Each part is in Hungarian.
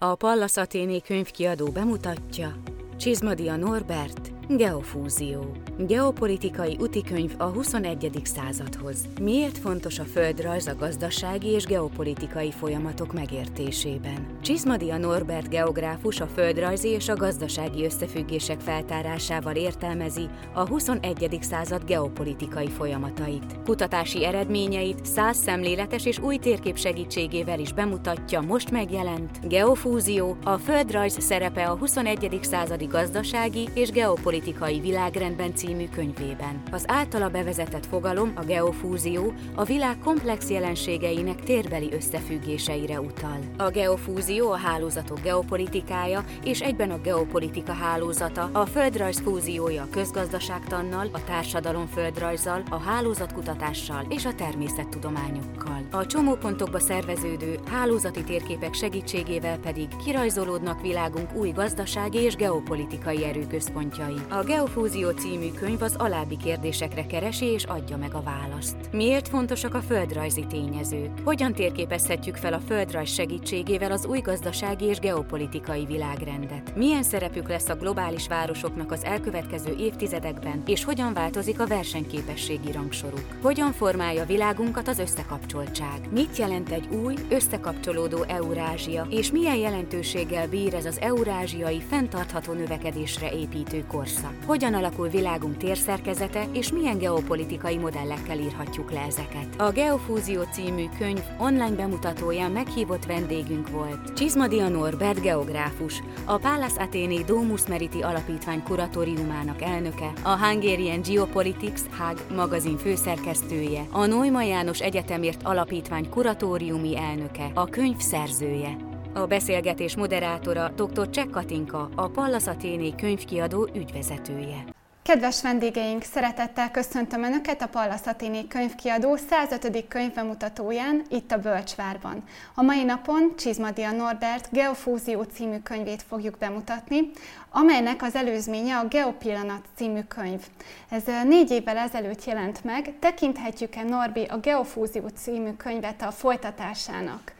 A Pallas Athéné könyvkiadó bemutatja Csizmadia Norbert Geofúzió. Geopolitikai utikönyv a 21. századhoz. Miért fontos a földrajz a gazdasági és geopolitikai folyamatok megértésében? Csizmadia Norbert geográfus a földrajzi és a gazdasági összefüggések feltárásával értelmezi a 21. század geopolitikai folyamatait. Kutatási eredményeit száz szemléletes és új térkép segítségével is bemutatja most megjelent Geofúzió, a földrajz szerepe a 21. századi gazdasági és geopolitikai Geopolitikai világrendben című könyvében. Az általa bevezetett fogalom, a geofúzió, a világ komplex jelenségeinek térbeli összefüggéseire utal. A geofúzió a hálózatok geopolitikája és egyben a geopolitika hálózata, a földrajz fúziója a közgazdaságtannal, a társadalom földrajzzal, a hálózatkutatással és a természettudományokkal. A csomópontokba szerveződő hálózati térképek segítségével pedig kirajzolódnak világunk új gazdasági és geopolitikai erőközpontjai. A Geofúzió című könyv az alábbi kérdésekre keresi és adja meg a választ. Miért fontosak a földrajzi tényezők? Hogyan térképezhetjük fel a földrajz segítségével az új gazdasági és geopolitikai világrendet? Milyen szerepük lesz a globális városoknak az elkövetkező évtizedekben, és hogyan változik a versenyképességi rangsoruk? Hogyan formálja világunkat az összekapcsoltság? Mit jelent egy új, összekapcsolódó Eurázsia, és milyen jelentőséggel bír ez az eurázsiai fenntartható növekedésre építő korszak? Korszak. Hogyan alakul világunk térszerkezete, és milyen geopolitikai modellekkel írhatjuk le ezeket. A Geofúzió című könyv online bemutatóján meghívott vendégünk volt. Csizmadia Norbert geográfus, a Palace Athéné Domus Meriti Alapítvány kuratóriumának elnöke, a Hungarian Geopolitics Hag magazin főszerkesztője, a Neumann János Egyetemért Alapítvány kuratóriumi elnöke, a könyv szerzője. A beszélgetés moderátora dr. Csek Katinka, a Pallas Athéné könyvkiadó ügyvezetője. Kedves vendégeink, szeretettel köszöntöm Önöket a Pallas Athéné könyvkiadó 105. könyvbemutatóján, itt a Bölcsvárban. A mai napon Csizmadia Norbert Geofúzió című könyvét fogjuk bemutatni, amelynek az előzménye a Geopillanat című könyv. Ez négy évvel ezelőtt jelent meg, tekinthetjük-e Norbi a Geofúzió című könyvet a folytatásának?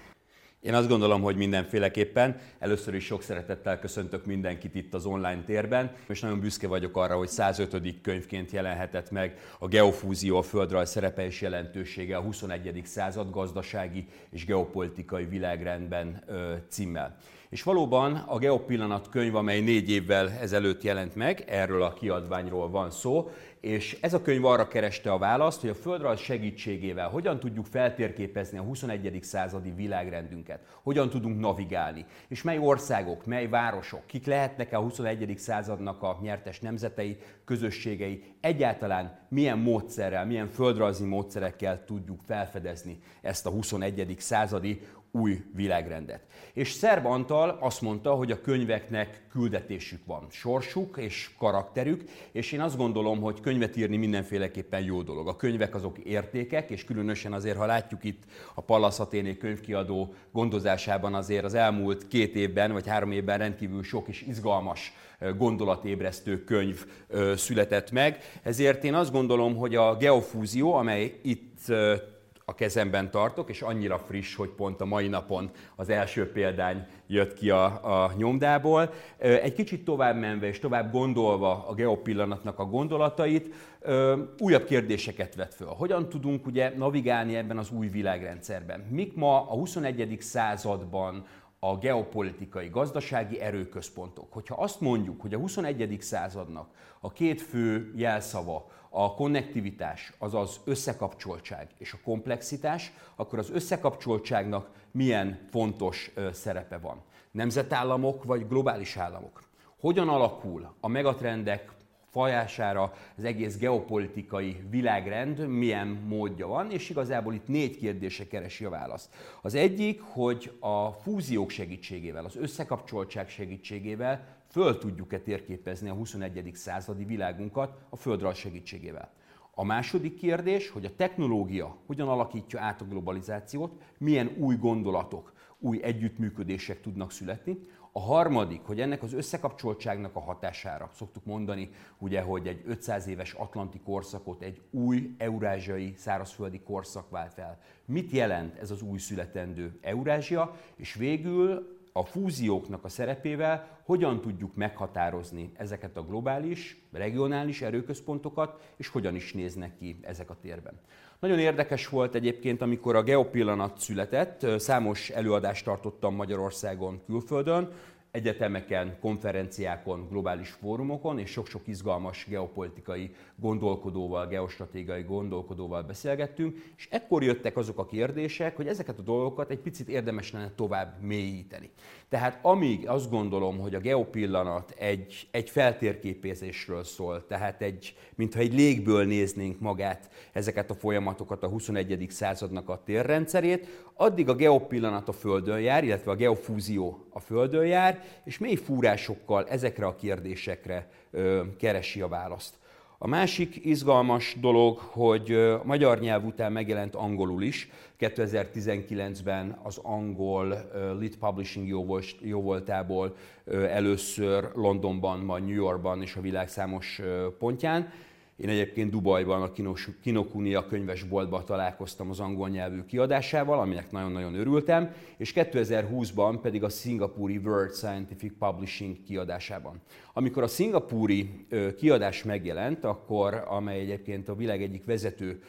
Én azt gondolom, hogy mindenféleképpen. Először is sok szeretettel köszöntök mindenkit itt az online térben, és nagyon büszke vagyok arra, hogy 105. könyvként jelenhetett meg a Geofúzió, a földrajz szerepe és jelentősége a 21. század gazdasági és geopolitikai világrendben címmel. És valóban a Geopillanat könyv, amely négy évvel ezelőtt jelent meg, erről a kiadványról van szó, és ez a könyv arra kereste a választ, hogy a földrajz segítségével hogyan tudjuk feltérképezni a 21. századi világrendünket, hogyan tudunk navigálni, és mely országok, mely városok, kik lehetnek a 21. századnak a nyertes nemzetei, közösségei, egyáltalán milyen módszerrel, milyen földrajzi módszerekkel tudjuk felfedezni ezt a 21. századi új világrendet. És Szerb Antal azt mondta, hogy a könyveknek küldetésük van, sorsuk és karakterük, és én azt gondolom, hogy könyvet írni mindenféleképpen jó dolog. A könyvek azok értékek, és különösen azért, ha látjuk itt a Pallas Athéné könyvkiadó gondozásában azért az elmúlt két évben vagy három évben rendkívül sok és izgalmas gondolatébresztő könyv született meg. Ezért én azt gondolom, hogy a geofúzió, amely itt a kezemben tartok, és annyira friss, hogy pont a mai napon az első példány jött ki a, a nyomdából. Egy kicsit tovább menve és tovább gondolva a geopillanatnak a gondolatait, újabb kérdéseket vet föl. Hogyan tudunk ugye navigálni ebben az új világrendszerben? Mik ma a 21. században a geopolitikai, gazdasági erőközpontok? Hogyha azt mondjuk, hogy a 21. századnak a két fő jelszava a konnektivitás, azaz összekapcsoltság és a komplexitás, akkor az összekapcsoltságnak milyen fontos szerepe van. Nemzetállamok vagy globális államok. Hogyan alakul a megatrendek fajására az egész geopolitikai világrend milyen módja van, és igazából itt négy kérdése keresi a választ. Az egyik, hogy a fúziók segítségével, az összekapcsoltság segítségével föl tudjuk-e térképezni a 21. századi világunkat a földrajz segítségével. A második kérdés, hogy a technológia hogyan alakítja át a globalizációt, milyen új gondolatok, új együttműködések tudnak születni. A harmadik, hogy ennek az összekapcsoltságnak a hatására, szoktuk mondani, ugye, hogy egy 500 éves atlanti korszakot egy új eurázsiai szárazföldi korszak vált fel. Mit jelent ez az új születendő Eurázsia? És végül a fúzióknak a szerepével hogyan tudjuk meghatározni ezeket a globális, regionális erőközpontokat, és hogyan is néznek ki ezek a térben. Nagyon érdekes volt egyébként, amikor a Geopillanat született, számos előadást tartottam Magyarországon, külföldön, egyetemeken, konferenciákon, globális fórumokon, és sok-sok izgalmas geopolitikai gondolkodóval, geostratégiai gondolkodóval beszélgettünk, és ekkor jöttek azok a kérdések, hogy ezeket a dolgokat egy picit érdemes lenne tovább mélyíteni. Tehát amíg azt gondolom, hogy a geopillanat egy, egy feltérképezésről szól, tehát egy, mintha egy légből néznénk magát ezeket a folyamatokat, a 21. századnak a térrendszerét, addig a geopillanat a Földön jár, illetve a geofúzió a Földön jár, és mély fúrásokkal ezekre a kérdésekre ö, keresi a választ. A másik izgalmas dolog, hogy magyar nyelv után megjelent angolul is. 2019-ben az angol Lit Publishing jóvoltából először Londonban, majd New Yorkban és a világ számos pontján. Én egyébként Dubajban a Kinokuniya könyvesboltban találkoztam az angol nyelvű kiadásával, aminek nagyon-nagyon örültem, és 2020-ban pedig a szingapúri World Scientific Publishing kiadásában. Amikor a szingapúri kiadás megjelent, akkor, amely egyébként a világ egyik vezető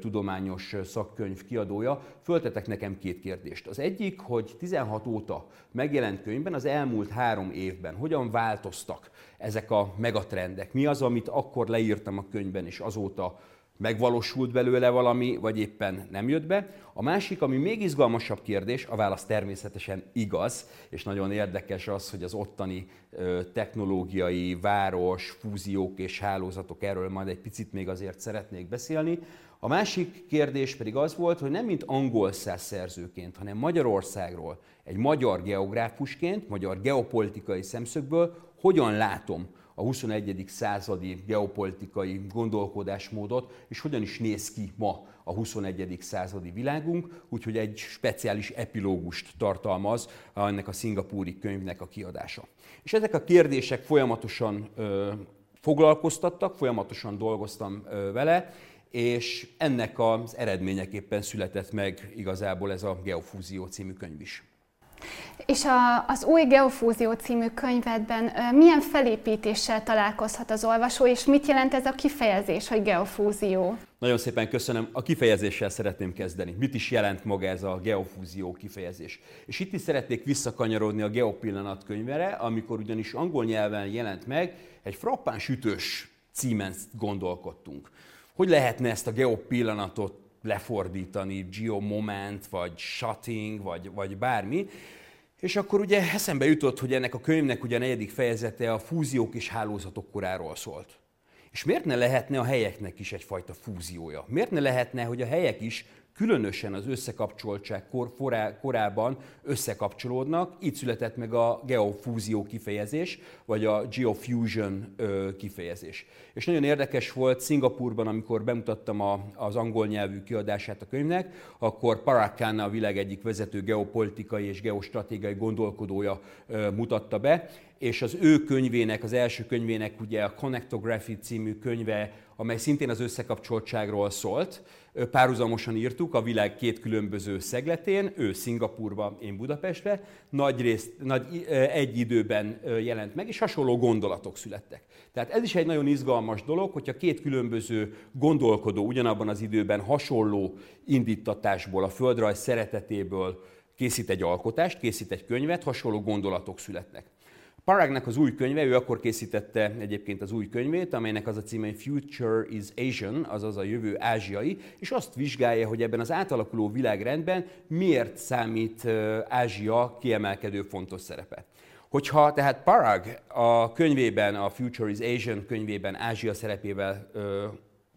tudományos szakkönyv kiadója, föltetek nekem két kérdést. Az egyik, hogy 16 óta megjelent könyvben az elmúlt három évben hogyan változtak ezek a megatrendek. Mi az, amit akkor leírtam a könyvben, és azóta megvalósult belőle valami, vagy éppen nem jött be. A másik, ami még izgalmasabb kérdés, a válasz természetesen igaz, és nagyon érdekes az, hogy az ottani technológiai város, fúziók és hálózatok, erről majd egy picit még azért szeretnék beszélni. A másik kérdés pedig az volt, hogy nem mint angol szerzőként, hanem Magyarországról, egy magyar geográfusként, magyar geopolitikai szemszögből hogyan látom a 21. századi geopolitikai gondolkodásmódot, és hogyan is néz ki ma a 21. századi világunk, úgyhogy egy speciális epilógust tartalmaz ennek a szingapúri könyvnek a kiadása. És ezek a kérdések folyamatosan ö, foglalkoztattak, folyamatosan dolgoztam ö, vele, és ennek az eredményeképpen született meg igazából ez a Geofúzió című könyv is. És a, az új Geofúzió című könyvedben milyen felépítéssel találkozhat az olvasó, és mit jelent ez a kifejezés, hogy geofúzió? Nagyon szépen köszönöm. A kifejezéssel szeretném kezdeni. Mit is jelent maga ez a geofúzió kifejezés? És itt is szeretnék visszakanyarodni a Geopillanat könyvere, amikor ugyanis angol nyelven jelent meg, egy frappáns ütős címen gondolkodtunk. Hogy lehetne ezt a geopillanatot lefordítani, geomoment, vagy shutting, vagy, vagy bármi. És akkor ugye eszembe jutott, hogy ennek a könyvnek ugye a negyedik fejezete a fúziók és hálózatok koráról szólt. És miért ne lehetne a helyeknek is egyfajta fúziója? Miért ne lehetne, hogy a helyek is különösen az összekapcsoltság kor, forá, korában összekapcsolódnak. Itt született meg a geofúzió kifejezés, vagy a geofusion ö, kifejezés. És nagyon érdekes volt Szingapurban, amikor bemutattam a, az angol nyelvű kiadását a könyvnek, akkor Parag Khanna, a világ egyik vezető geopolitikai és geostratégiai gondolkodója ö, mutatta be, és az ő könyvének, az első könyvének ugye a Connectography című könyve, amely szintén az összekapcsoltságról szólt, párhuzamosan írtuk a világ két különböző szegletén, ő Szingapurba, én Budapestre, nagy, részt, nagy egy időben jelent meg, és hasonló gondolatok születtek. Tehát ez is egy nagyon izgalmas dolog, hogyha két különböző gondolkodó ugyanabban az időben hasonló indítatásból, a földrajz szeretetéből készít egy alkotást, készít egy könyvet, hasonló gondolatok születnek. Paragnak az új könyve, ő akkor készítette egyébként az új könyvét, amelynek az a címe, Future is Asian, azaz a jövő ázsiai, és azt vizsgálja, hogy ebben az átalakuló világrendben miért számít Ázsia kiemelkedő fontos szerepe. Hogyha tehát Parag a könyvében, a Future is Asian könyvében Ázsia szerepével ö,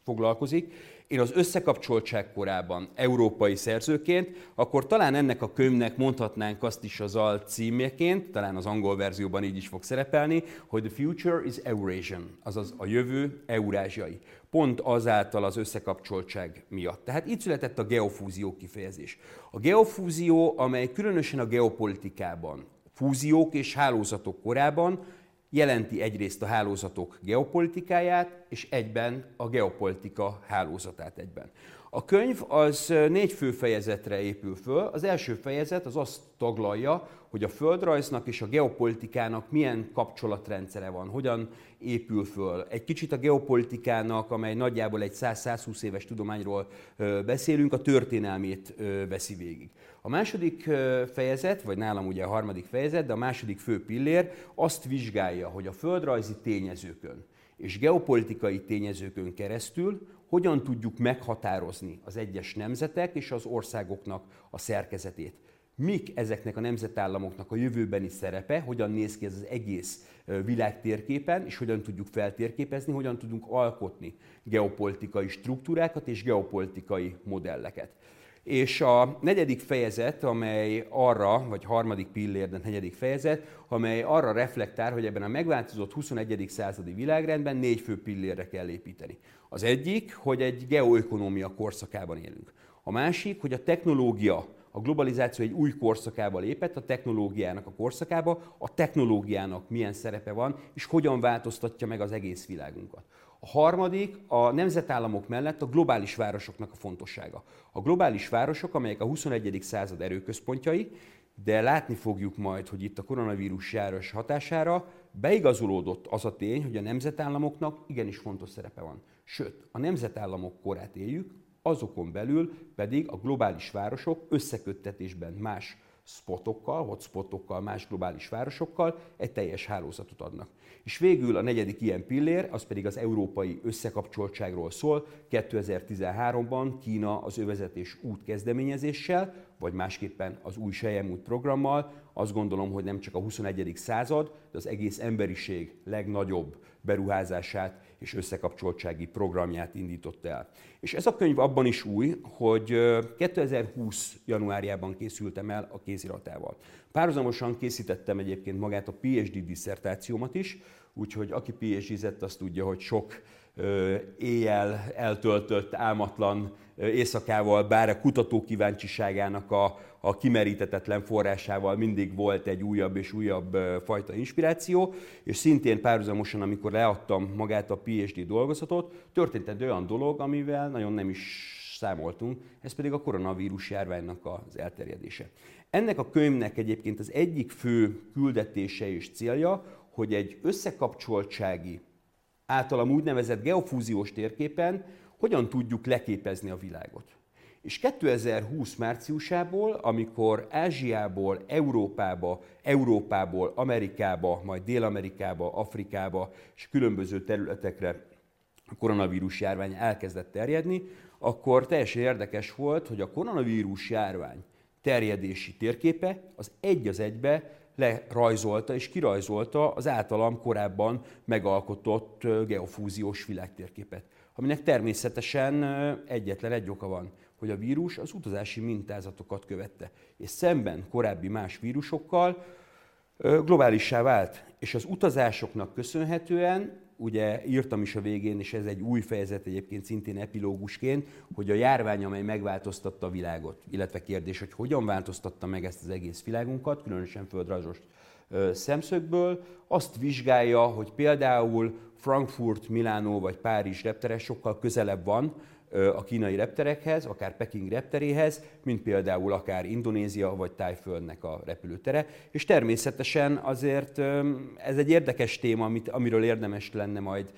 foglalkozik, én az összekapcsoltság korában európai szerzőként, akkor talán ennek a könyvnek mondhatnánk azt is az al címjeként, talán az angol verzióban így is fog szerepelni, hogy The Future is Eurasian, azaz a jövő eurázsiai. Pont azáltal az összekapcsoltság miatt. Tehát itt született a geofúzió kifejezés. A geofúzió, amely különösen a geopolitikában, fúziók és hálózatok korában jelenti egyrészt a hálózatok geopolitikáját, és egyben a geopolitika hálózatát egyben. A könyv az négy fő fejezetre épül föl. Az első fejezet az azt taglalja, hogy a földrajznak és a geopolitikának milyen kapcsolatrendszere van, hogyan épül föl. Egy kicsit a geopolitikának, amely nagyjából egy 100-120 éves tudományról beszélünk, a történelmét veszi végig. A második fejezet, vagy nálam ugye a harmadik fejezet, de a második fő pillér azt vizsgálja, hogy a földrajzi tényezőkön és geopolitikai tényezőkön keresztül hogyan tudjuk meghatározni az egyes nemzetek és az országoknak a szerkezetét. Mik ezeknek a nemzetállamoknak a jövőbeni szerepe, hogyan néz ki ez az egész világtérképen, és hogyan tudjuk feltérképezni, hogyan tudunk alkotni geopolitikai struktúrákat és geopolitikai modelleket. És a negyedik fejezet, amely arra, vagy harmadik pillér, de negyedik fejezet, amely arra reflektál, hogy ebben a megváltozott 21. századi világrendben négy fő pillérre kell építeni. Az egyik, hogy egy geoökonómia korszakában élünk. A másik, hogy a technológia, a globalizáció egy új korszakába lépett, a technológiának a korszakába, a technológiának milyen szerepe van, és hogyan változtatja meg az egész világunkat. A harmadik a nemzetállamok mellett a globális városoknak a fontossága. A globális városok, amelyek a 21. század erőközpontjai, de látni fogjuk majd, hogy itt a koronavírus járás hatására beigazolódott az a tény, hogy a nemzetállamoknak igenis fontos szerepe van. Sőt, a nemzetállamok korát éljük, azokon belül pedig a globális városok összeköttetésben más spotokkal, hotspotokkal, más globális városokkal egy teljes hálózatot adnak. És végül a negyedik ilyen pillér, az pedig az európai összekapcsoltságról szól. 2013-ban Kína az övezetés út kezdeményezéssel, vagy másképpen az új Sejemút programmal, azt gondolom, hogy nem csak a 21. század, de az egész emberiség legnagyobb beruházását és összekapcsoltsági programját indított el. És ez a könyv abban is új, hogy 2020. januárjában készültem el a kéziratával. Párhuzamosan készítettem egyébként magát a PhD disszertációmat is, úgyhogy aki PhD-zett, azt tudja, hogy sok éjjel eltöltött, álmatlan éjszakával, bár a kutató kíváncsiságának a, a kimerítetetlen forrásával mindig volt egy újabb és újabb fajta inspiráció, és szintén párhuzamosan, amikor leadtam magát a PhD dolgozatot, történt egy olyan dolog, amivel nagyon nem is számoltunk, ez pedig a koronavírus járványnak az elterjedése. Ennek a könyvnek egyébként az egyik fő küldetése és célja, hogy egy összekapcsoltsági, általam úgynevezett geofúziós térképen hogyan tudjuk leképezni a világot. És 2020 márciusából, amikor Ázsiából, Európába, Európából, Amerikába, majd Dél-Amerikába, Afrikába és különböző területekre a koronavírus járvány elkezdett terjedni, akkor teljesen érdekes volt, hogy a koronavírus járvány terjedési térképe az egy az egybe lerajzolta és kirajzolta az általam korábban megalkotott geofúziós világtérképet, aminek természetesen egyetlen egy oka van, hogy a vírus az utazási mintázatokat követte, és szemben korábbi más vírusokkal globálissá vált, és az utazásoknak köszönhetően ugye írtam is a végén, és ez egy új fejezet egyébként szintén epilógusként, hogy a járvány, amely megváltoztatta a világot, illetve kérdés, hogy hogyan változtatta meg ezt az egész világunkat, különösen földrajzos szemszögből, azt vizsgálja, hogy például Frankfurt, Milánó vagy Párizs reptere sokkal közelebb van a kínai repterekhez, akár Peking repteréhez, mint például akár Indonézia vagy Tájföldnek a repülőtere. És természetesen azért ez egy érdekes téma, amit, amiről érdemes lenne majd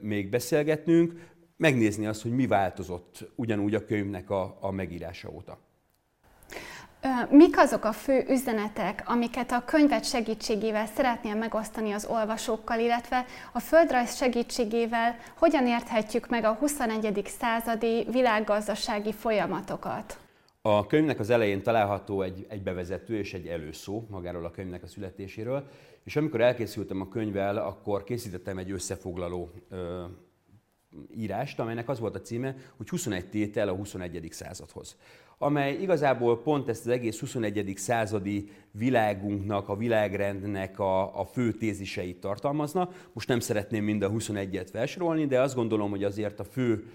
még beszélgetnünk, megnézni azt, hogy mi változott ugyanúgy a könyvnek a, a megírása óta. Mik azok a fő üzenetek, amiket a könyvet segítségével szeretnél megosztani az olvasókkal, illetve a földrajz segítségével hogyan érthetjük meg a 21. századi világgazdasági folyamatokat? A könyvnek az elején található egy, egy bevezető és egy előszó magáról a könyvnek a születéséről, és amikor elkészültem a könyvvel, akkor készítettem egy összefoglaló ö, írást, amelynek az volt a címe, hogy 21 tétel a 21. századhoz amely igazából pont ezt az egész 21. századi világunknak, a világrendnek a, a fő téziseit tartalmazna. Most nem szeretném mind a 21-et felsorolni, de azt gondolom, hogy azért a fő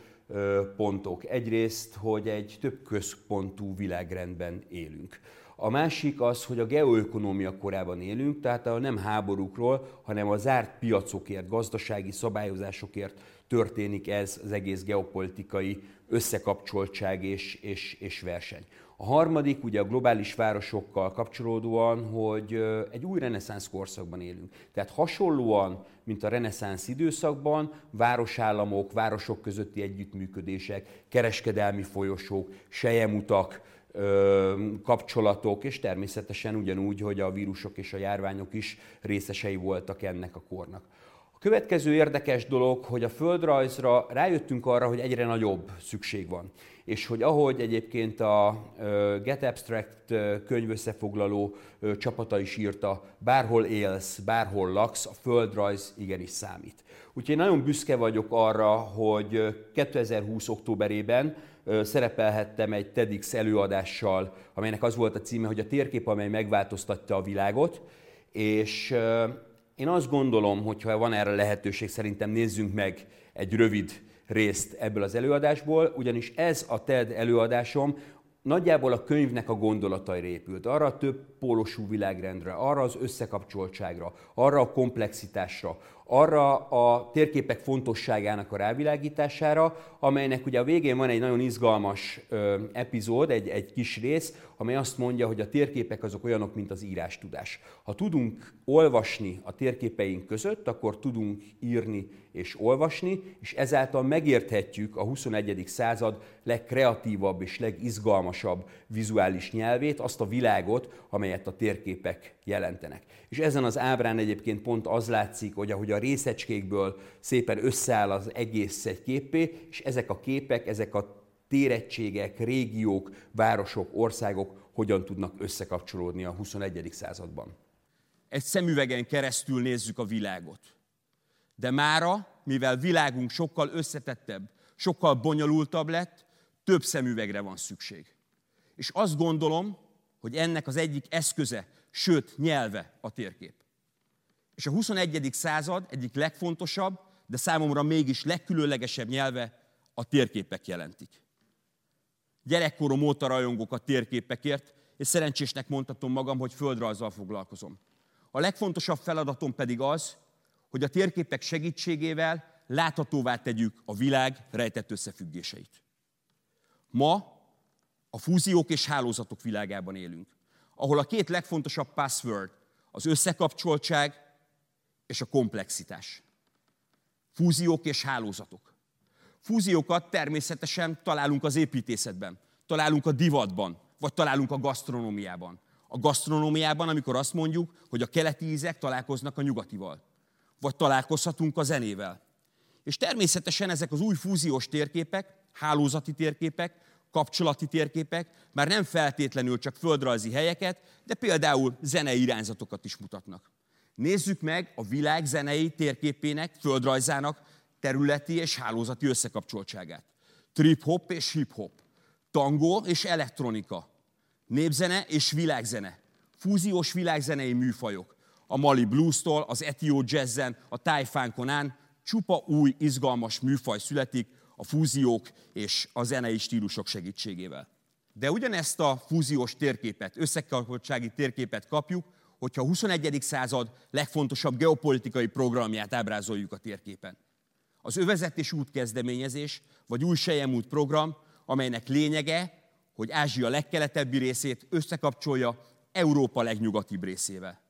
pontok. Egyrészt, hogy egy több központú világrendben élünk. A másik az, hogy a geoökonómia korában élünk, tehát nem háborúkról, hanem a zárt piacokért, gazdasági szabályozásokért történik ez az egész geopolitikai összekapcsoltság és, és, és verseny. A harmadik ugye a globális városokkal kapcsolódóan, hogy egy új reneszánsz korszakban élünk. Tehát hasonlóan, mint a reneszánsz időszakban, városállamok, városok közötti együttműködések, kereskedelmi folyosók, sejemutak, kapcsolatok, és természetesen ugyanúgy, hogy a vírusok és a járványok is részesei voltak ennek a kornak. A következő érdekes dolog, hogy a földrajzra rájöttünk arra, hogy egyre nagyobb szükség van. És hogy ahogy egyébként a Get Abstract könyv összefoglaló csapata is írta, bárhol élsz, bárhol laksz, a földrajz igenis számít. Úgyhogy én nagyon büszke vagyok arra, hogy 2020. októberében szerepelhettem egy TEDx előadással, amelynek az volt a címe, hogy a térkép, amely megváltoztatta a világot, és én azt gondolom, hogy ha van erre lehetőség, szerintem nézzünk meg egy rövid részt ebből az előadásból, ugyanis ez a TED előadásom nagyjából a könyvnek a gondolatai épült. Arra a több pólosú világrendre, arra az összekapcsoltságra, arra a komplexitásra, arra a térképek fontosságának a rávilágítására, amelynek ugye a végén van egy nagyon izgalmas ö, epizód, egy, egy kis rész, amely azt mondja, hogy a térképek azok olyanok, mint az írástudás. Ha tudunk olvasni a térképeink között, akkor tudunk írni és olvasni, és ezáltal megérthetjük a 21. század legkreatívabb és legizgalmasabb vizuális nyelvét, azt a világot, amelyet a térképek jelentenek. És ezen az ábrán egyébként pont az látszik, hogy ahogy a részecskékből szépen összeáll az egész egy képé, és ezek a képek, ezek a térettségek, régiók, városok, országok hogyan tudnak összekapcsolódni a 21. században. Egy szemüvegen keresztül nézzük a világot. De mára, mivel világunk sokkal összetettebb, sokkal bonyolultabb lett, több szemüvegre van szükség. És azt gondolom, hogy ennek az egyik eszköze, sőt nyelve a térkép. És a 21. század egyik legfontosabb, de számomra mégis legkülönlegesebb nyelve a térképek jelentik. Gyerekkorom óta rajongok a térképekért, és szerencsésnek mondhatom magam, hogy földrajzzal foglalkozom. A legfontosabb feladatom pedig az, hogy a térképek segítségével láthatóvá tegyük a világ rejtett összefüggéseit. Ma a fúziók és hálózatok világában élünk, ahol a két legfontosabb password az összekapcsoltság és a komplexitás. Fúziók és hálózatok. Fúziókat természetesen találunk az építészetben, találunk a divatban, vagy találunk a gasztronómiában. A gasztronómiában, amikor azt mondjuk, hogy a keleti ízek találkoznak a nyugatival, vagy találkozhatunk a zenével. És természetesen ezek az új fúziós térképek, hálózati térképek, kapcsolati térképek már nem feltétlenül csak földrajzi helyeket, de például zenei irányzatokat is mutatnak. Nézzük meg a világ zenei térképének, földrajzának területi és hálózati összekapcsoltságát. Trip-hop és hip-hop, tango és elektronika, népzene és világzene, fúziós világzenei műfajok, a Mali blues-tól, az etió jazzen, a tájfánkon án, csupa új, izgalmas műfaj születik a fúziók és a zenei stílusok segítségével. De ugyanezt a fúziós térképet, összekapcsoltsági térképet kapjuk, hogyha a 21. század legfontosabb geopolitikai programját ábrázoljuk a térképen. Az övezet és útkezdeményezés, vagy új Sejemút program, amelynek lényege, hogy Ázsia legkeletebbi részét összekapcsolja Európa legnyugatibb részével.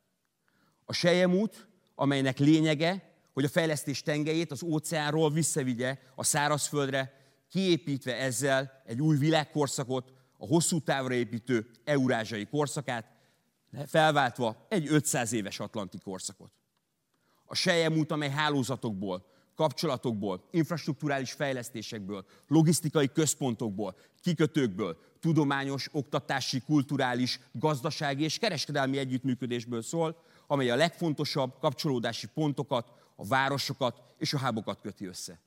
A Sejemút, amelynek lényege, hogy a fejlesztés tengelyét az óceánról visszavigye a szárazföldre, kiépítve ezzel egy új világkorszakot, a hosszú távra építő eurázsai korszakát, felváltva egy 500 éves atlanti korszakot. A Sejemút, amely hálózatokból, kapcsolatokból, infrastruktúrális fejlesztésekből, logisztikai központokból, kikötőkből, tudományos, oktatási, kulturális, gazdasági és kereskedelmi együttműködésből szól, amely a legfontosabb kapcsolódási pontokat, a városokat és a hábokat köti össze.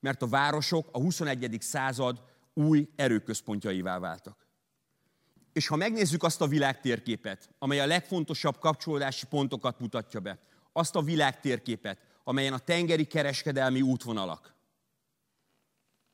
Mert a városok a 21. század új erőközpontjaivá váltak. És ha megnézzük azt a világtérképet, amely a legfontosabb kapcsolódási pontokat mutatja be, azt a világtérképet, amelyen a tengeri kereskedelmi útvonalak,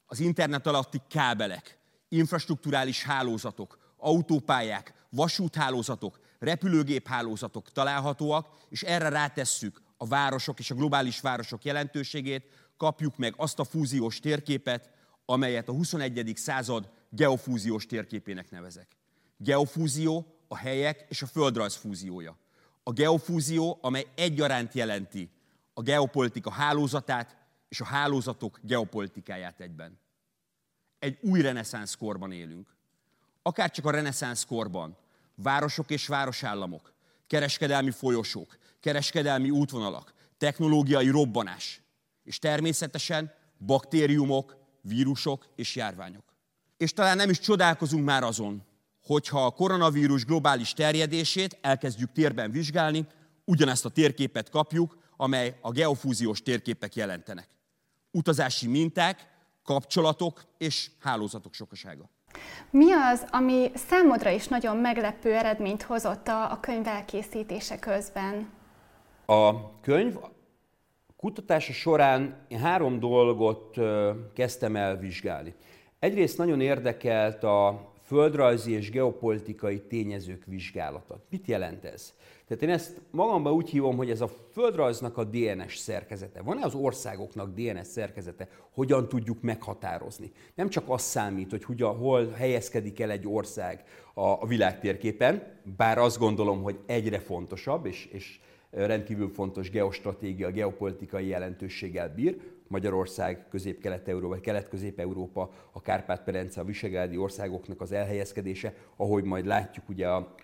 az internet alatti kábelek, infrastruktúrális hálózatok, autópályák, vasúthálózatok, repülőgéphálózatok találhatóak, és erre rátesszük a városok és a globális városok jelentőségét, kapjuk meg azt a fúziós térképet, amelyet a 21. század geofúziós térképének nevezek. Geofúzió a helyek és a földrajz fúziója. A geofúzió, amely egyaránt jelenti a geopolitika hálózatát és a hálózatok geopolitikáját egyben. Egy új reneszánsz korban élünk. Akár csak a reneszánsz korban városok és városállamok, kereskedelmi folyosók, kereskedelmi útvonalak, technológiai robbanás, és természetesen baktériumok, vírusok és járványok. És talán nem is csodálkozunk már azon, hogyha a koronavírus globális terjedését elkezdjük térben vizsgálni, ugyanezt a térképet kapjuk, amely a geofúziós térképek jelentenek. Utazási minták, kapcsolatok és hálózatok sokasága. Mi az, ami számodra is nagyon meglepő eredményt hozott a, könyv elkészítése közben? A könyv kutatása során én három dolgot kezdtem el vizsgálni. Egyrészt nagyon érdekelt a földrajzi és geopolitikai tényezők vizsgálata. Mit jelent ez? Tehát én ezt magamban úgy hívom, hogy ez a földrajznak a DNS szerkezete. Van-e az országoknak DNS szerkezete? Hogyan tudjuk meghatározni? Nem csak az számít, hogy hogyan, hol helyezkedik el egy ország a, a világtérképen, bár azt gondolom, hogy egyre fontosabb, és, és rendkívül fontos geostratégia, geopolitikai jelentőséggel bír, Magyarország, Közép-Kelet-Európa, Kelet-Közép-Európa, a Kárpát-Perence, a Visegrádi országoknak az elhelyezkedése, ahogy majd látjuk ugye a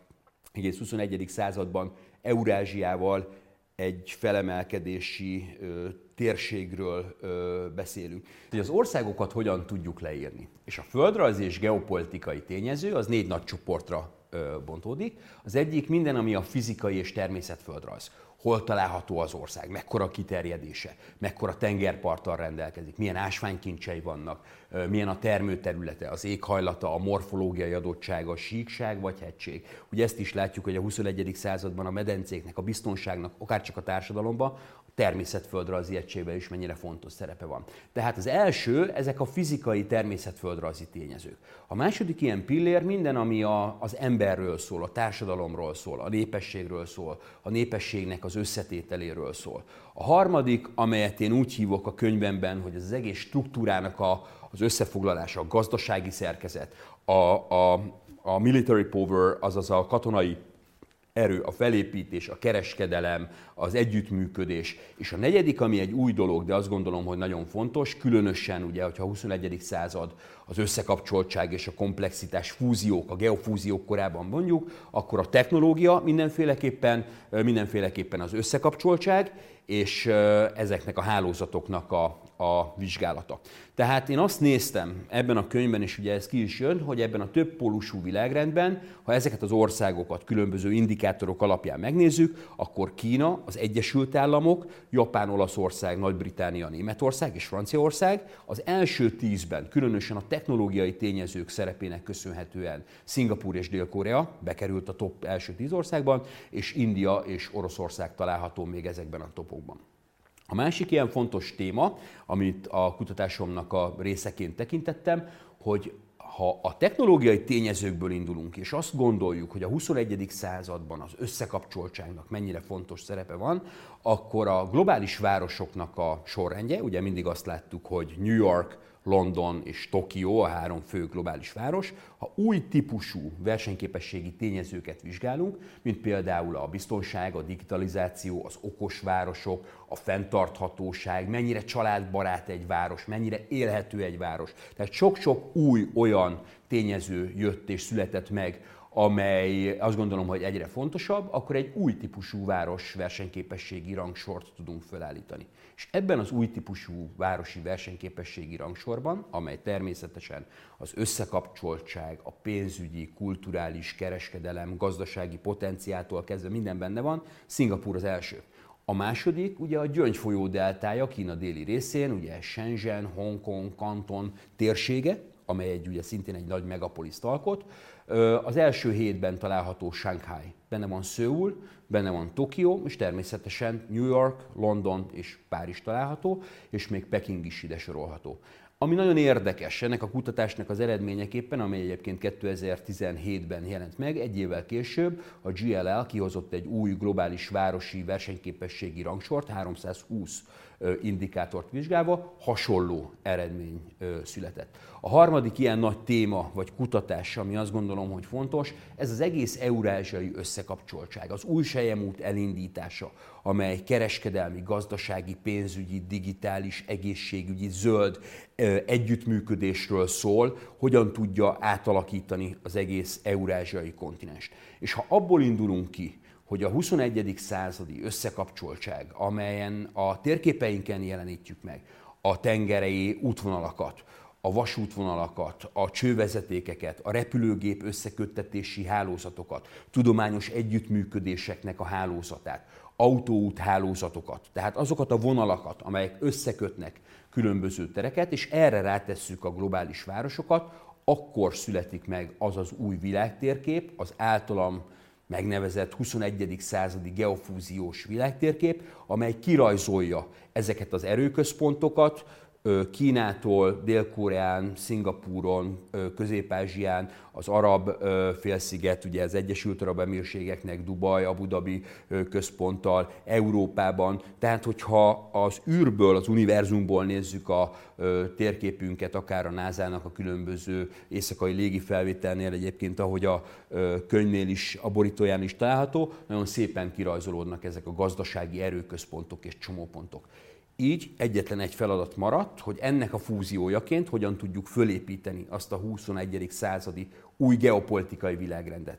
egész 21. században Eurázsiával egy felemelkedési ö, térségről ö, beszélünk. Hogy az országokat hogyan tudjuk leírni? És a földrajzi és geopolitikai tényező az négy nagy csoportra bontódik. Az egyik minden, ami a fizikai és természetföldrajz. Hol található az ország, mekkora kiterjedése, mekkora tengerparttal rendelkezik, milyen ásványkincsei vannak, milyen a termőterülete, az éghajlata, a morfológiai adottsága, a síkság vagy hegység. Ugye ezt is látjuk, hogy a 21. században a medencéknek, a biztonságnak, akárcsak a társadalomban, természetföldrajzi egységben is mennyire fontos szerepe van. Tehát az első, ezek a fizikai természetföldrajzi tényezők. A második ilyen pillér minden, ami a, az emberről szól, a társadalomról szól, a népességről szól, a népességnek az összetételéről szól. A harmadik, amelyet én úgy hívok a könyvemben, hogy az egész struktúrának a, az összefoglalása, a gazdasági szerkezet, a, a, a military power, azaz a katonai erő, a felépítés, a kereskedelem, az együttműködés. És a negyedik, ami egy új dolog, de azt gondolom, hogy nagyon fontos, különösen ugye, hogyha a 21. század az összekapcsoltság és a komplexitás, fúziók, a geofúziók korában mondjuk, akkor a technológia mindenféleképpen, mindenféleképpen az összekapcsoltság, és ezeknek a hálózatoknak a, a vizsgálata. Tehát én azt néztem ebben a könyvben, és ugye ez ki is jön, hogy ebben a több pólusú világrendben, ha ezeket az országokat különböző indikátorok alapján megnézzük, akkor Kína, az Egyesült Államok, Japán, Olaszország, Nagy-Británia, Németország és Franciaország az első tízben, különösen a technológiai tényezők szerepének köszönhetően Szingapúr és Dél-Korea bekerült a top első tíz országban, és India és Oroszország található még ezekben a topokban. A másik ilyen fontos téma, amit a kutatásomnak a részeként tekintettem, hogy ha a technológiai tényezőkből indulunk, és azt gondoljuk, hogy a 21. században az összekapcsoltságnak mennyire fontos szerepe van, akkor a globális városoknak a sorrendje, ugye mindig azt láttuk, hogy New York, London és Tokió, a három fő globális város, ha új típusú versenyképességi tényezőket vizsgálunk, mint például a biztonság, a digitalizáció, az okos városok, a fenntarthatóság, mennyire családbarát egy város, mennyire élhető egy város. Tehát sok-sok új olyan tényező jött és született meg, amely azt gondolom, hogy egyre fontosabb, akkor egy új típusú város versenyképességi rangsort tudunk felállítani. És ebben az új típusú városi versenyképességi rangsorban, amely természetesen az összekapcsoltság, a pénzügyi, kulturális, kereskedelem, gazdasági potenciától kezdve minden benne van, Szingapúr az első. A második ugye a Gyöngy folyó deltája Kína déli részén, ugye Shenzhen, Hongkong, Kanton térsége, amely egy, ugye szintén egy nagy megapoliszt alkot. Az első hétben található Shanghai. Benne van Seoul, benne van Tokió, és természetesen New York, London és Párizs található, és még Peking is ide sorolható. Ami nagyon érdekes ennek a kutatásnak az eredményeképpen, amely egyébként 2017-ben jelent meg, egy évvel később a GLL kihozott egy új globális városi versenyképességi rangsort, 320 indikátort vizsgálva hasonló eredmény született. A harmadik ilyen nagy téma vagy kutatás, ami azt gondolom, hogy fontos, ez az egész eurázsiai összekapcsoltság, az új sejemút elindítása, amely kereskedelmi, gazdasági, pénzügyi, digitális, egészségügyi, zöld együttműködésről szól, hogyan tudja átalakítani az egész eurázsiai kontinens. És ha abból indulunk ki, hogy a 21. századi összekapcsoltság, amelyen a térképeinken jelenítjük meg a tengerei útvonalakat, a vasútvonalakat, a csővezetékeket, a repülőgép összeköttetési hálózatokat, tudományos együttműködéseknek a hálózatát, autóút hálózatokat, tehát azokat a vonalakat, amelyek összekötnek különböző tereket, és erre rátesszük a globális városokat, akkor születik meg az az új világtérkép, az általam megnevezett 21. századi geofúziós világtérkép, amely kirajzolja ezeket az erőközpontokat, Kínától, Dél-Koreán, Szingapúron, Közép-Ázsián, az Arab félsziget, ugye az Egyesült Arab Emírségeknek, Dubaj, Abu Dhabi központtal, Európában. Tehát, hogyha az űrből, az univerzumból nézzük a térképünket, akár a NASA-nak a különböző éjszakai légifelvételnél egyébként, ahogy a könyvnél is, a borítóján is található, nagyon szépen kirajzolódnak ezek a gazdasági erőközpontok és csomópontok. Így egyetlen egy feladat maradt, hogy ennek a fúziójaként hogyan tudjuk fölépíteni azt a 21. századi új geopolitikai világrendet.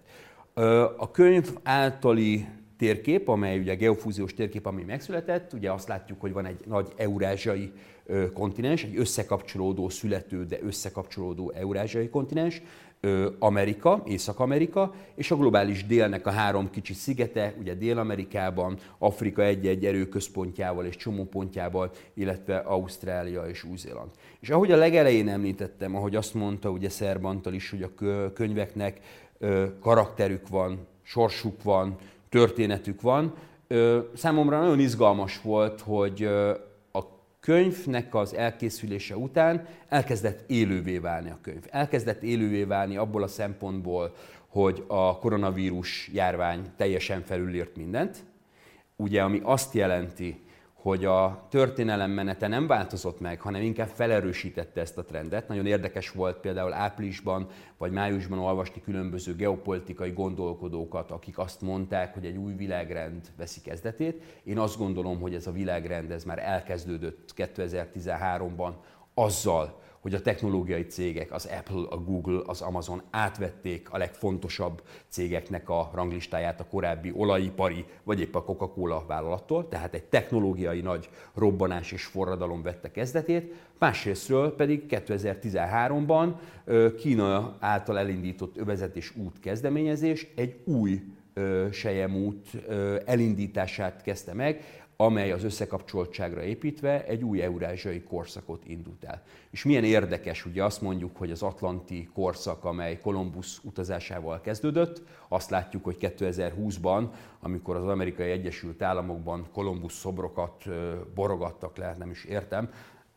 A könyv általi térkép, amely ugye a geofúziós térkép, ami megszületett, ugye azt látjuk, hogy van egy nagy eurázsiai kontinens, egy összekapcsolódó, születő, de összekapcsolódó eurázsiai kontinens, Amerika, Észak-Amerika, és a globális délnek a három kicsi szigete, ugye Dél-Amerikában, Afrika egy-egy erőközpontjával és csomópontjával, illetve Ausztrália és Új-Zéland. És ahogy a legelején említettem, ahogy azt mondta ugye Szerbantal is, hogy a könyveknek karakterük van, sorsuk van, történetük van, számomra nagyon izgalmas volt, hogy könyvnek az elkészülése után elkezdett élővé válni a könyv. Elkezdett élővé válni abból a szempontból, hogy a koronavírus járvány teljesen felülírt mindent, ugye ami azt jelenti, hogy a történelem menete nem változott meg, hanem inkább felerősítette ezt a trendet. Nagyon érdekes volt például áprilisban vagy májusban olvasni különböző geopolitikai gondolkodókat, akik azt mondták, hogy egy új világrend veszi kezdetét. Én azt gondolom, hogy ez a világrend ez már elkezdődött 2013-ban azzal, hogy a technológiai cégek, az Apple, a Google, az Amazon átvették a legfontosabb cégeknek a ranglistáját a korábbi olajipari, vagy épp a Coca-Cola vállalattól, tehát egy technológiai nagy robbanás és forradalom vette kezdetét, másrésztről pedig 2013-ban Kína által elindított övezetés út kezdeményezés egy új sejemút elindítását kezdte meg, amely az összekapcsoltságra építve egy új eurázsiai korszakot indult el. És milyen érdekes, ugye azt mondjuk, hogy az atlanti korszak, amely Kolumbusz utazásával kezdődött, azt látjuk, hogy 2020-ban, amikor az amerikai Egyesült Államokban Kolumbusz szobrokat borogattak le, nem is értem,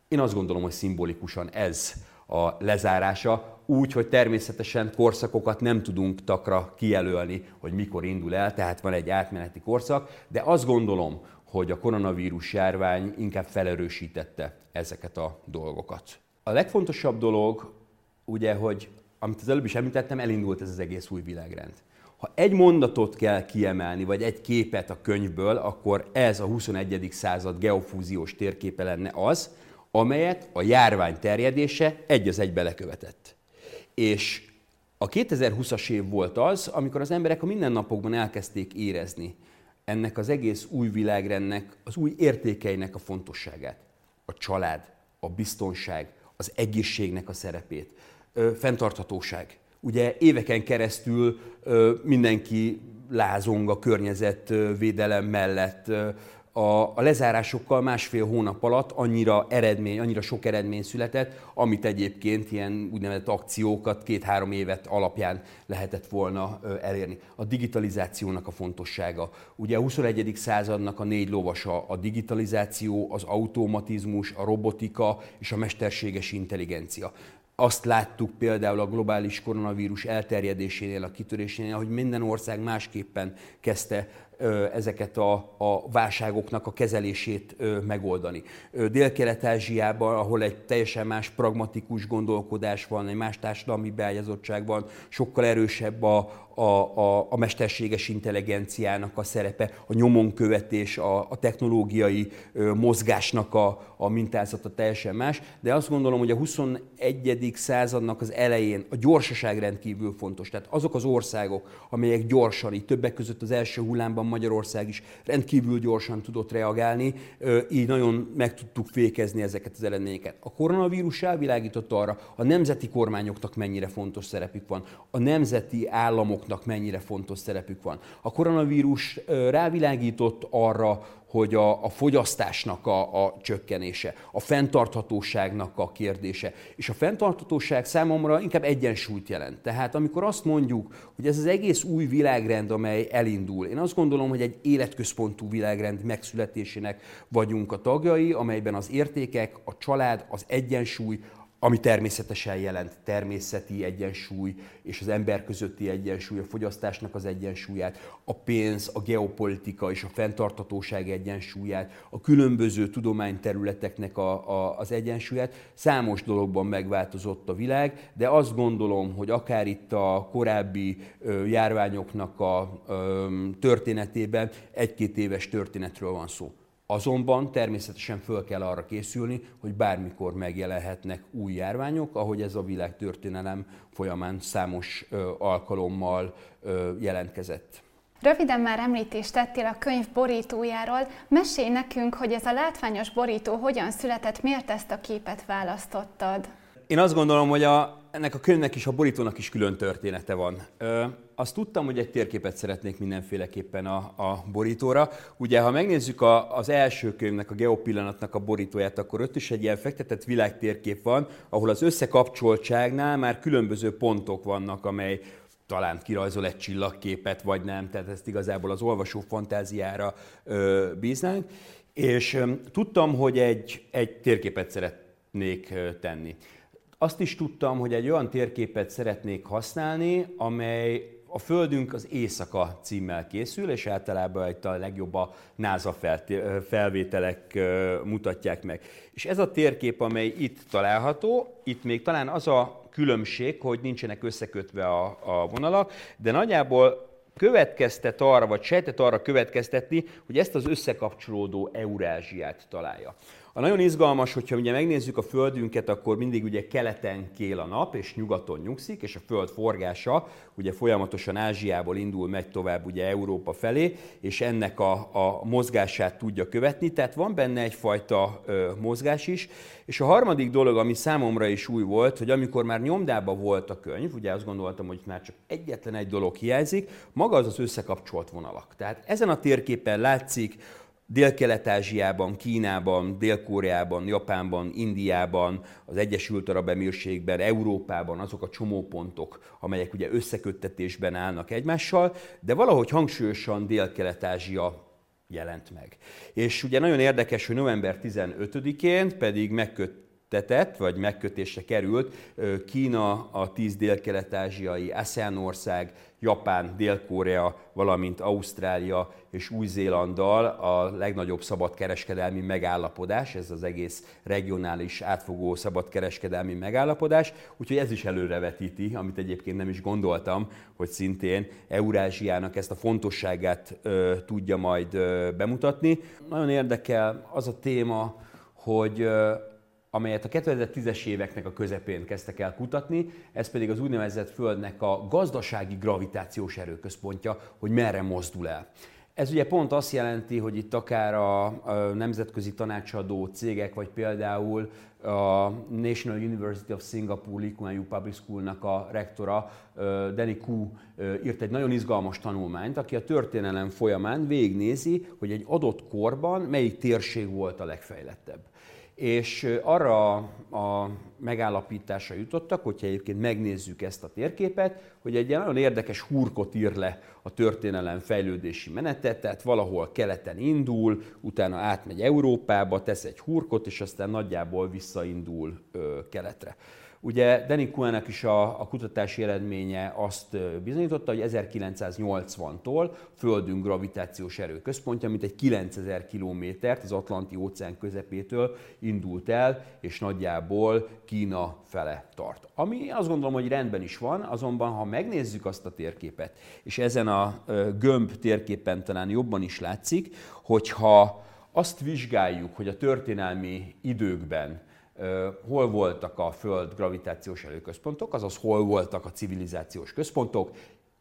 én azt gondolom, hogy szimbolikusan ez a lezárása, úgy, hogy természetesen korszakokat nem tudunk takra kijelölni, hogy mikor indul el, tehát van egy átmeneti korszak, de azt gondolom, hogy a koronavírus járvány inkább felerősítette ezeket a dolgokat. A legfontosabb dolog, ugye, hogy amit az előbb is említettem, elindult ez az egész új világrend. Ha egy mondatot kell kiemelni, vagy egy képet a könyvből, akkor ez a 21. század geofúziós térképe lenne az, amelyet a járvány terjedése egy az egybe lekövetett. És a 2020-as év volt az, amikor az emberek a mindennapokban elkezdték érezni, ennek az egész új világrendnek, az új értékeinek a fontosságát. A család, a biztonság, az egészségnek a szerepét, ö, fenntarthatóság. Ugye éveken keresztül ö, mindenki lázong a környezetvédelem mellett, a, a, lezárásokkal másfél hónap alatt annyira eredmény, annyira sok eredmény született, amit egyébként ilyen úgynevezett akciókat két-három évet alapján lehetett volna elérni. A digitalizációnak a fontossága. Ugye a 21. századnak a négy lovasa a digitalizáció, az automatizmus, a robotika és a mesterséges intelligencia azt láttuk például a globális koronavírus elterjedésénél, a kitörésénél, hogy minden ország másképpen kezdte ezeket a, a válságoknak a kezelését megoldani. Dél-Kelet-Ázsiában, ahol egy teljesen más pragmatikus gondolkodás van, egy más társadalmi beágyazottság van, sokkal erősebb a, a, a, a mesterséges intelligenciának a szerepe, a nyomonkövetés, a, a technológiai ö, mozgásnak a, a mintázata teljesen más, de azt gondolom, hogy a 21. századnak az elején a gyorsaság rendkívül fontos. Tehát azok az országok, amelyek gyorsan, így többek között az első hullámban Magyarország is rendkívül gyorsan tudott reagálni, így nagyon meg tudtuk fékezni ezeket az eredményeket. A koronavírus elvilágított arra, a nemzeti kormányoknak mennyire fontos szerepük van, a nemzeti államoknak mennyire fontos szerepük van. A koronavírus rávilágított arra, hogy a, a fogyasztásnak a, a csökkenése, a fenntarthatóságnak a kérdése. És a fenntarthatóság számomra inkább egyensúlyt jelent. Tehát amikor azt mondjuk, hogy ez az egész új világrend, amely elindul, én azt gondolom, hogy egy életközpontú világrend megszületésének vagyunk a tagjai, amelyben az értékek, a család, az egyensúly, ami természetesen jelent természeti egyensúly és az ember közötti egyensúly, a fogyasztásnak az egyensúlyát, a pénz, a geopolitika és a fenntartatóság egyensúlyát, a különböző tudományterületeknek a, a, az egyensúlyát. Számos dologban megváltozott a világ, de azt gondolom, hogy akár itt a korábbi ö, járványoknak a ö, történetében egy-két éves történetről van szó. Azonban természetesen föl kell arra készülni, hogy bármikor megjelenhetnek új járványok, ahogy ez a világtörténelem folyamán számos alkalommal jelentkezett. Röviden már említést tettél a könyv borítójáról. Mesélj nekünk, hogy ez a látványos borító hogyan született, miért ezt a képet választottad? Én azt gondolom, hogy a, ennek a könyvnek is, a borítónak is külön története van. Ö, azt tudtam, hogy egy térképet szeretnék mindenféleképpen a, a borítóra. Ugye, ha megnézzük a, az első könyvnek, a geopillanatnak a borítóját, akkor ott is egy ilyen fektetett világtérkép van, ahol az összekapcsoltságnál már különböző pontok vannak, amely talán kirajzol egy csillagképet, vagy nem, tehát ezt igazából az olvasó fantáziára ö, bíznánk. És ö, tudtam, hogy egy, egy térképet szeretnék tenni. Azt is tudtam, hogy egy olyan térképet szeretnék használni, amely a Földünk az éjszaka címmel készül, és általában itt a legjobb a NASA felvételek mutatják meg. És ez a térkép, amely itt található, itt még talán az a különbség, hogy nincsenek összekötve a, a vonalak, de nagyjából következtet arra, vagy sejtett arra következtetni, hogy ezt az összekapcsolódó Eurázsiát találja. A nagyon izgalmas, hogyha ugye megnézzük a Földünket, akkor mindig ugye keleten kél a nap, és nyugaton nyugszik, és a Föld forgása ugye folyamatosan Ázsiából indul, megy tovább ugye Európa felé, és ennek a, a mozgását tudja követni, tehát van benne egyfajta ö, mozgás is. És a harmadik dolog, ami számomra is új volt, hogy amikor már nyomdában volt a könyv, ugye azt gondoltam, hogy már csak egyetlen egy dolog hiányzik, maga az az összekapcsolt vonalak. Tehát ezen a térképen látszik, Dél-Kelet-Ázsiában, Kínában, Dél-Koreában, Japánban, Indiában, az Egyesült Arab Emírségben, Európában azok a csomópontok, amelyek ugye összeköttetésben állnak egymással, de valahogy hangsúlyosan Dél-Kelet-Ázsia jelent meg. És ugye nagyon érdekes, hogy november 15-én pedig megköt tetett, vagy megkötésre került Kína, a tíz dél-kelet-ázsiai ASEAN ország, Japán, Dél-Korea, valamint Ausztrália és Új-Zélanddal a legnagyobb szabadkereskedelmi megállapodás, ez az egész regionális átfogó szabadkereskedelmi megállapodás, úgyhogy ez is előrevetíti, amit egyébként nem is gondoltam, hogy szintén Eurázsiának ezt a fontosságát ö, tudja majd ö, bemutatni. Nagyon érdekel az a téma, hogy amelyet a 2010-es éveknek a közepén kezdtek el kutatni, ez pedig az úgynevezett Földnek a gazdasági gravitációs erőközpontja, hogy merre mozdul el. Ez ugye pont azt jelenti, hogy itt akár a, nemzetközi tanácsadó cégek, vagy például a National University of Singapore Lee Kuan Yew Public School-nak a rektora, Danny Ku írt egy nagyon izgalmas tanulmányt, aki a történelem folyamán végignézi, hogy egy adott korban melyik térség volt a legfejlettebb és arra a megállapításra jutottak, hogyha egyébként megnézzük ezt a térképet, hogy egy nagyon érdekes hurkot ír le a történelem fejlődési menetet, tehát valahol keleten indul, utána átmegy Európába, tesz egy hurkot, és aztán nagyjából visszaindul keletre. Ugye Danny Kuhn-nak is a, a kutatási eredménye azt bizonyította, hogy 1980-tól Földünk gravitációs erőközpontja, mint egy 9000 kilométert az Atlanti óceán közepétől indult el, és nagyjából Kína fele tart. Ami azt gondolom, hogy rendben is van, azonban ha megnézzük azt a térképet, és ezen a gömb térképen talán jobban is látszik, hogyha azt vizsgáljuk, hogy a történelmi időkben hol voltak a Föld gravitációs előközpontok, azaz hol voltak a civilizációs központok,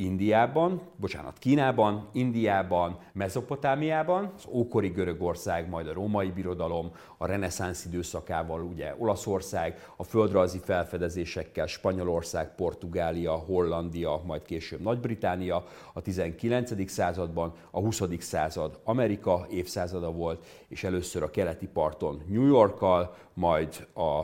Indiában, bocsánat, Kínában, Indiában, Mezopotámiában, az ókori Görögország, majd a római birodalom, a reneszánsz időszakával ugye Olaszország, a földrajzi felfedezésekkel Spanyolország, Portugália, Hollandia, majd később Nagy-Británia, a 19. században, a 20. század Amerika évszázada volt, és először a keleti parton New Yorkkal, majd a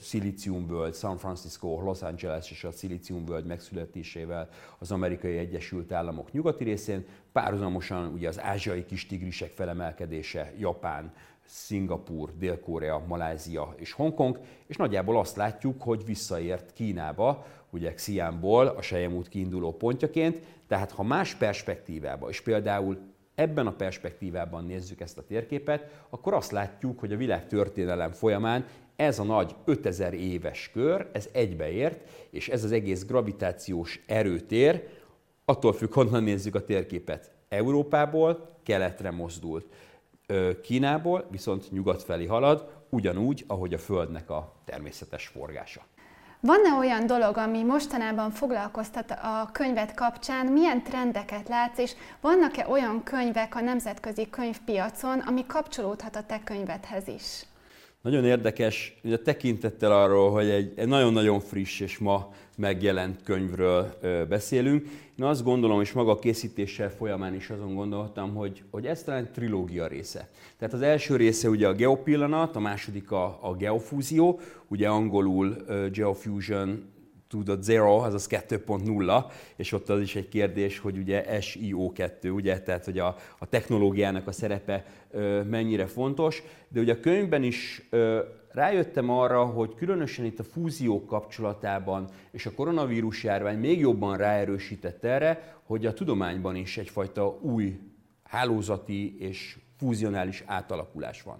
szilíciumvölgy, San Francisco, Los Angeles és a szilíciumvölgy megszületésével az amerikai Egyesült Államok nyugati részén, párhuzamosan ugye az ázsiai kis tigrisek felemelkedése, Japán, Szingapur, Dél-Korea, Malázia és Hongkong, és nagyjából azt látjuk, hogy visszaért Kínába, ugye Xi'anból a Sejemút kiinduló pontjaként, tehát ha más perspektívába, és például ebben a perspektívában nézzük ezt a térképet, akkor azt látjuk, hogy a világ történelem folyamán ez a nagy 5000 éves kör, ez egybeért, és ez az egész gravitációs erőtér, attól függ, honnan nézzük a térképet, Európából keletre mozdult. Kínából viszont nyugat felé halad, ugyanúgy, ahogy a Földnek a természetes forgása. Van-e olyan dolog, ami mostanában foglalkoztat a könyvet kapcsán, milyen trendeket látsz, és vannak-e olyan könyvek a nemzetközi könyvpiacon, ami kapcsolódhat a te könyvedhez is? Nagyon érdekes, ugye tekintettel arról, hogy egy, egy nagyon-nagyon friss és ma megjelent könyvről beszélünk. Én azt gondolom, és maga a készítéssel folyamán is azon gondoltam, hogy, hogy ez talán trilógia része. Tehát az első része ugye a geopillanat, a második a, a geofúzió, ugye angolul uh, geofusion 2.0, azaz 2.0, és ott az is egy kérdés, hogy ugye SIO2, ugye, tehát hogy a, a technológiának a szerepe ö, mennyire fontos, de ugye a könyvben is ö, rájöttem arra, hogy különösen itt a fúziók kapcsolatában és a koronavírus járvány még jobban ráerősített erre, hogy a tudományban is egyfajta új hálózati és fúzionális átalakulás van.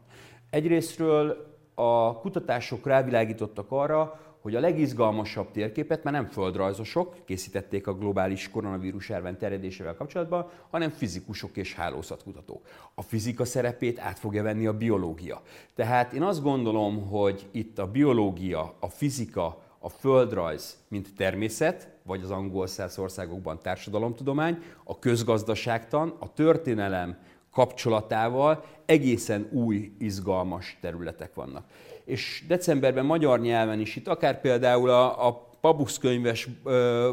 Egyrésztről a kutatások rávilágítottak arra, hogy a legizgalmasabb térképet már nem földrajzosok készítették a globális koronavírus járvány terjedésével kapcsolatban, hanem fizikusok és hálózatkutatók. A fizika szerepét át fogja venni a biológia. Tehát én azt gondolom, hogy itt a biológia, a fizika, a földrajz, mint természet, vagy az angol száz országokban társadalomtudomány, a közgazdaságtan, a történelem kapcsolatával egészen új, izgalmas területek vannak és decemberben magyar nyelven is itt, akár például a, a Pabusz könyves ö,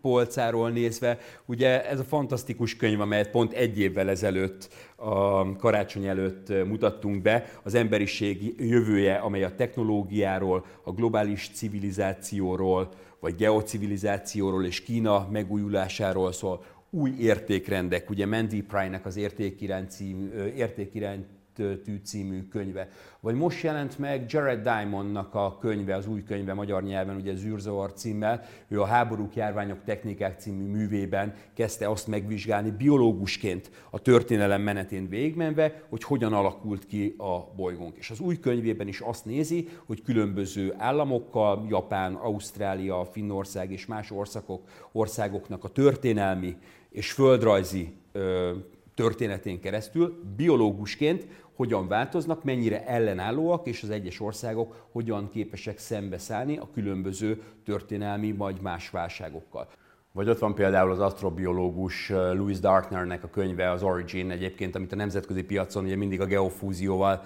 polcáról nézve, ugye ez a fantasztikus könyv, amelyet pont egy évvel ezelőtt, a karácsony előtt mutattunk be, az emberiség jövője, amely a technológiáról, a globális civilizációról, vagy geocivilizációról és Kína megújulásáról szól, új értékrendek, ugye Mandy Pry-nek az értékirány, cím, értékirány tű című könyve. Vagy most jelent meg Jared Diamondnak a könyve, az új könyve magyar nyelven, ugye Zűrzavar címmel. Ő a Háborúk, járványok, technikák című művében kezdte azt megvizsgálni biológusként a történelem menetén végigmenve, hogy hogyan alakult ki a bolygónk. És az új könyvében is azt nézi, hogy különböző államokkal, Japán, Ausztrália, Finnország és más országok, országoknak a történelmi és földrajzi ö, történetén keresztül biológusként hogyan változnak, mennyire ellenállóak, és az egyes országok hogyan képesek szembeszállni a különböző történelmi vagy más válságokkal. Vagy ott van például az astrobiológus Louis Dartnernek a könyve, az Origin egyébként, amit a nemzetközi piacon ugye mindig a geofúzióval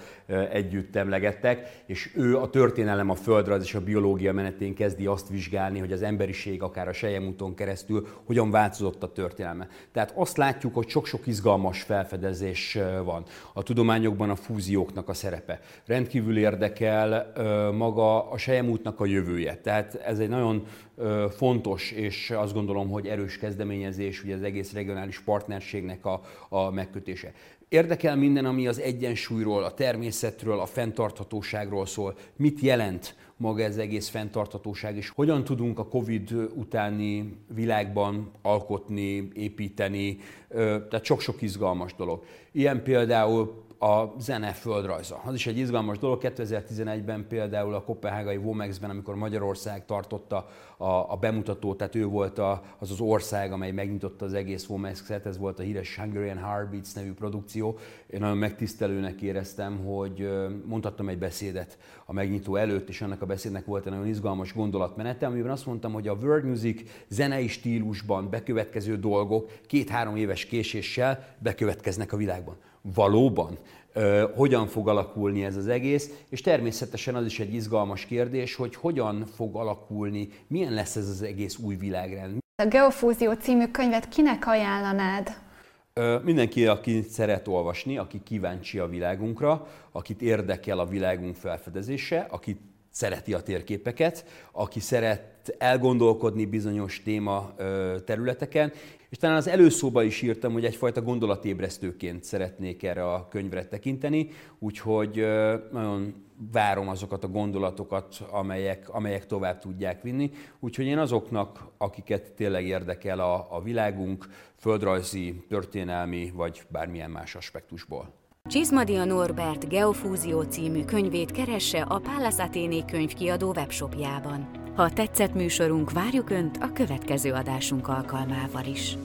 együtt emlegettek, és ő a történelem, a földrajz és a biológia menetén kezdi azt vizsgálni, hogy az emberiség akár a sejemúton keresztül hogyan változott a történelme. Tehát azt látjuk, hogy sok-sok izgalmas felfedezés van. A tudományokban a fúzióknak a szerepe. Rendkívül érdekel maga a sejemútnak a jövője. Tehát ez egy nagyon fontos, és azt gondolom, hogy erős kezdeményezés, ugye az egész regionális partnerségnek a, a megkötése. Érdekel minden, ami az egyensúlyról, a természetről, a fenntarthatóságról szól. Mit jelent maga ez egész fenntarthatóság, és hogyan tudunk a COVID utáni világban alkotni, építeni, tehát sok-sok izgalmas dolog. Ilyen például a zene földrajza. Az is egy izgalmas dolog. 2011-ben például a Kopenhágai Womex-ben, amikor Magyarország tartotta a, a bemutatót, tehát ő volt a, az az ország, amely megnyitotta az egész Womex-et, ez volt a híres Hungarian Heartbeats nevű produkció. Én nagyon megtisztelőnek éreztem, hogy mondhattam egy beszédet a megnyitó előtt, és annak a beszédnek volt egy nagyon izgalmas gondolatmenete, amiben azt mondtam, hogy a world music zenei stílusban bekövetkező dolgok két-három éves késéssel bekövetkeznek a világban valóban hogyan fog alakulni ez az egész, és természetesen az is egy izgalmas kérdés, hogy hogyan fog alakulni, milyen lesz ez az egész új világrend. A Geofúzió című könyvet kinek ajánlanád? Mindenki, aki szeret olvasni, aki kíváncsi a világunkra, akit érdekel a világunk felfedezése, aki szereti a térképeket, aki szeret elgondolkodni bizonyos téma területeken, és talán az előszóba is írtam, hogy egyfajta gondolatébresztőként szeretnék erre a könyvre tekinteni, úgyhogy nagyon várom azokat a gondolatokat, amelyek, amelyek tovább tudják vinni. Úgyhogy én azoknak, akiket tényleg érdekel a, a világunk, földrajzi, történelmi vagy bármilyen más aspektusból. Csizmadia Norbert Geofúzió című könyvét keresse a Palace Athéné könyvkiadó webshopjában. Ha tetszett műsorunk, várjuk Önt a következő adásunk alkalmával is.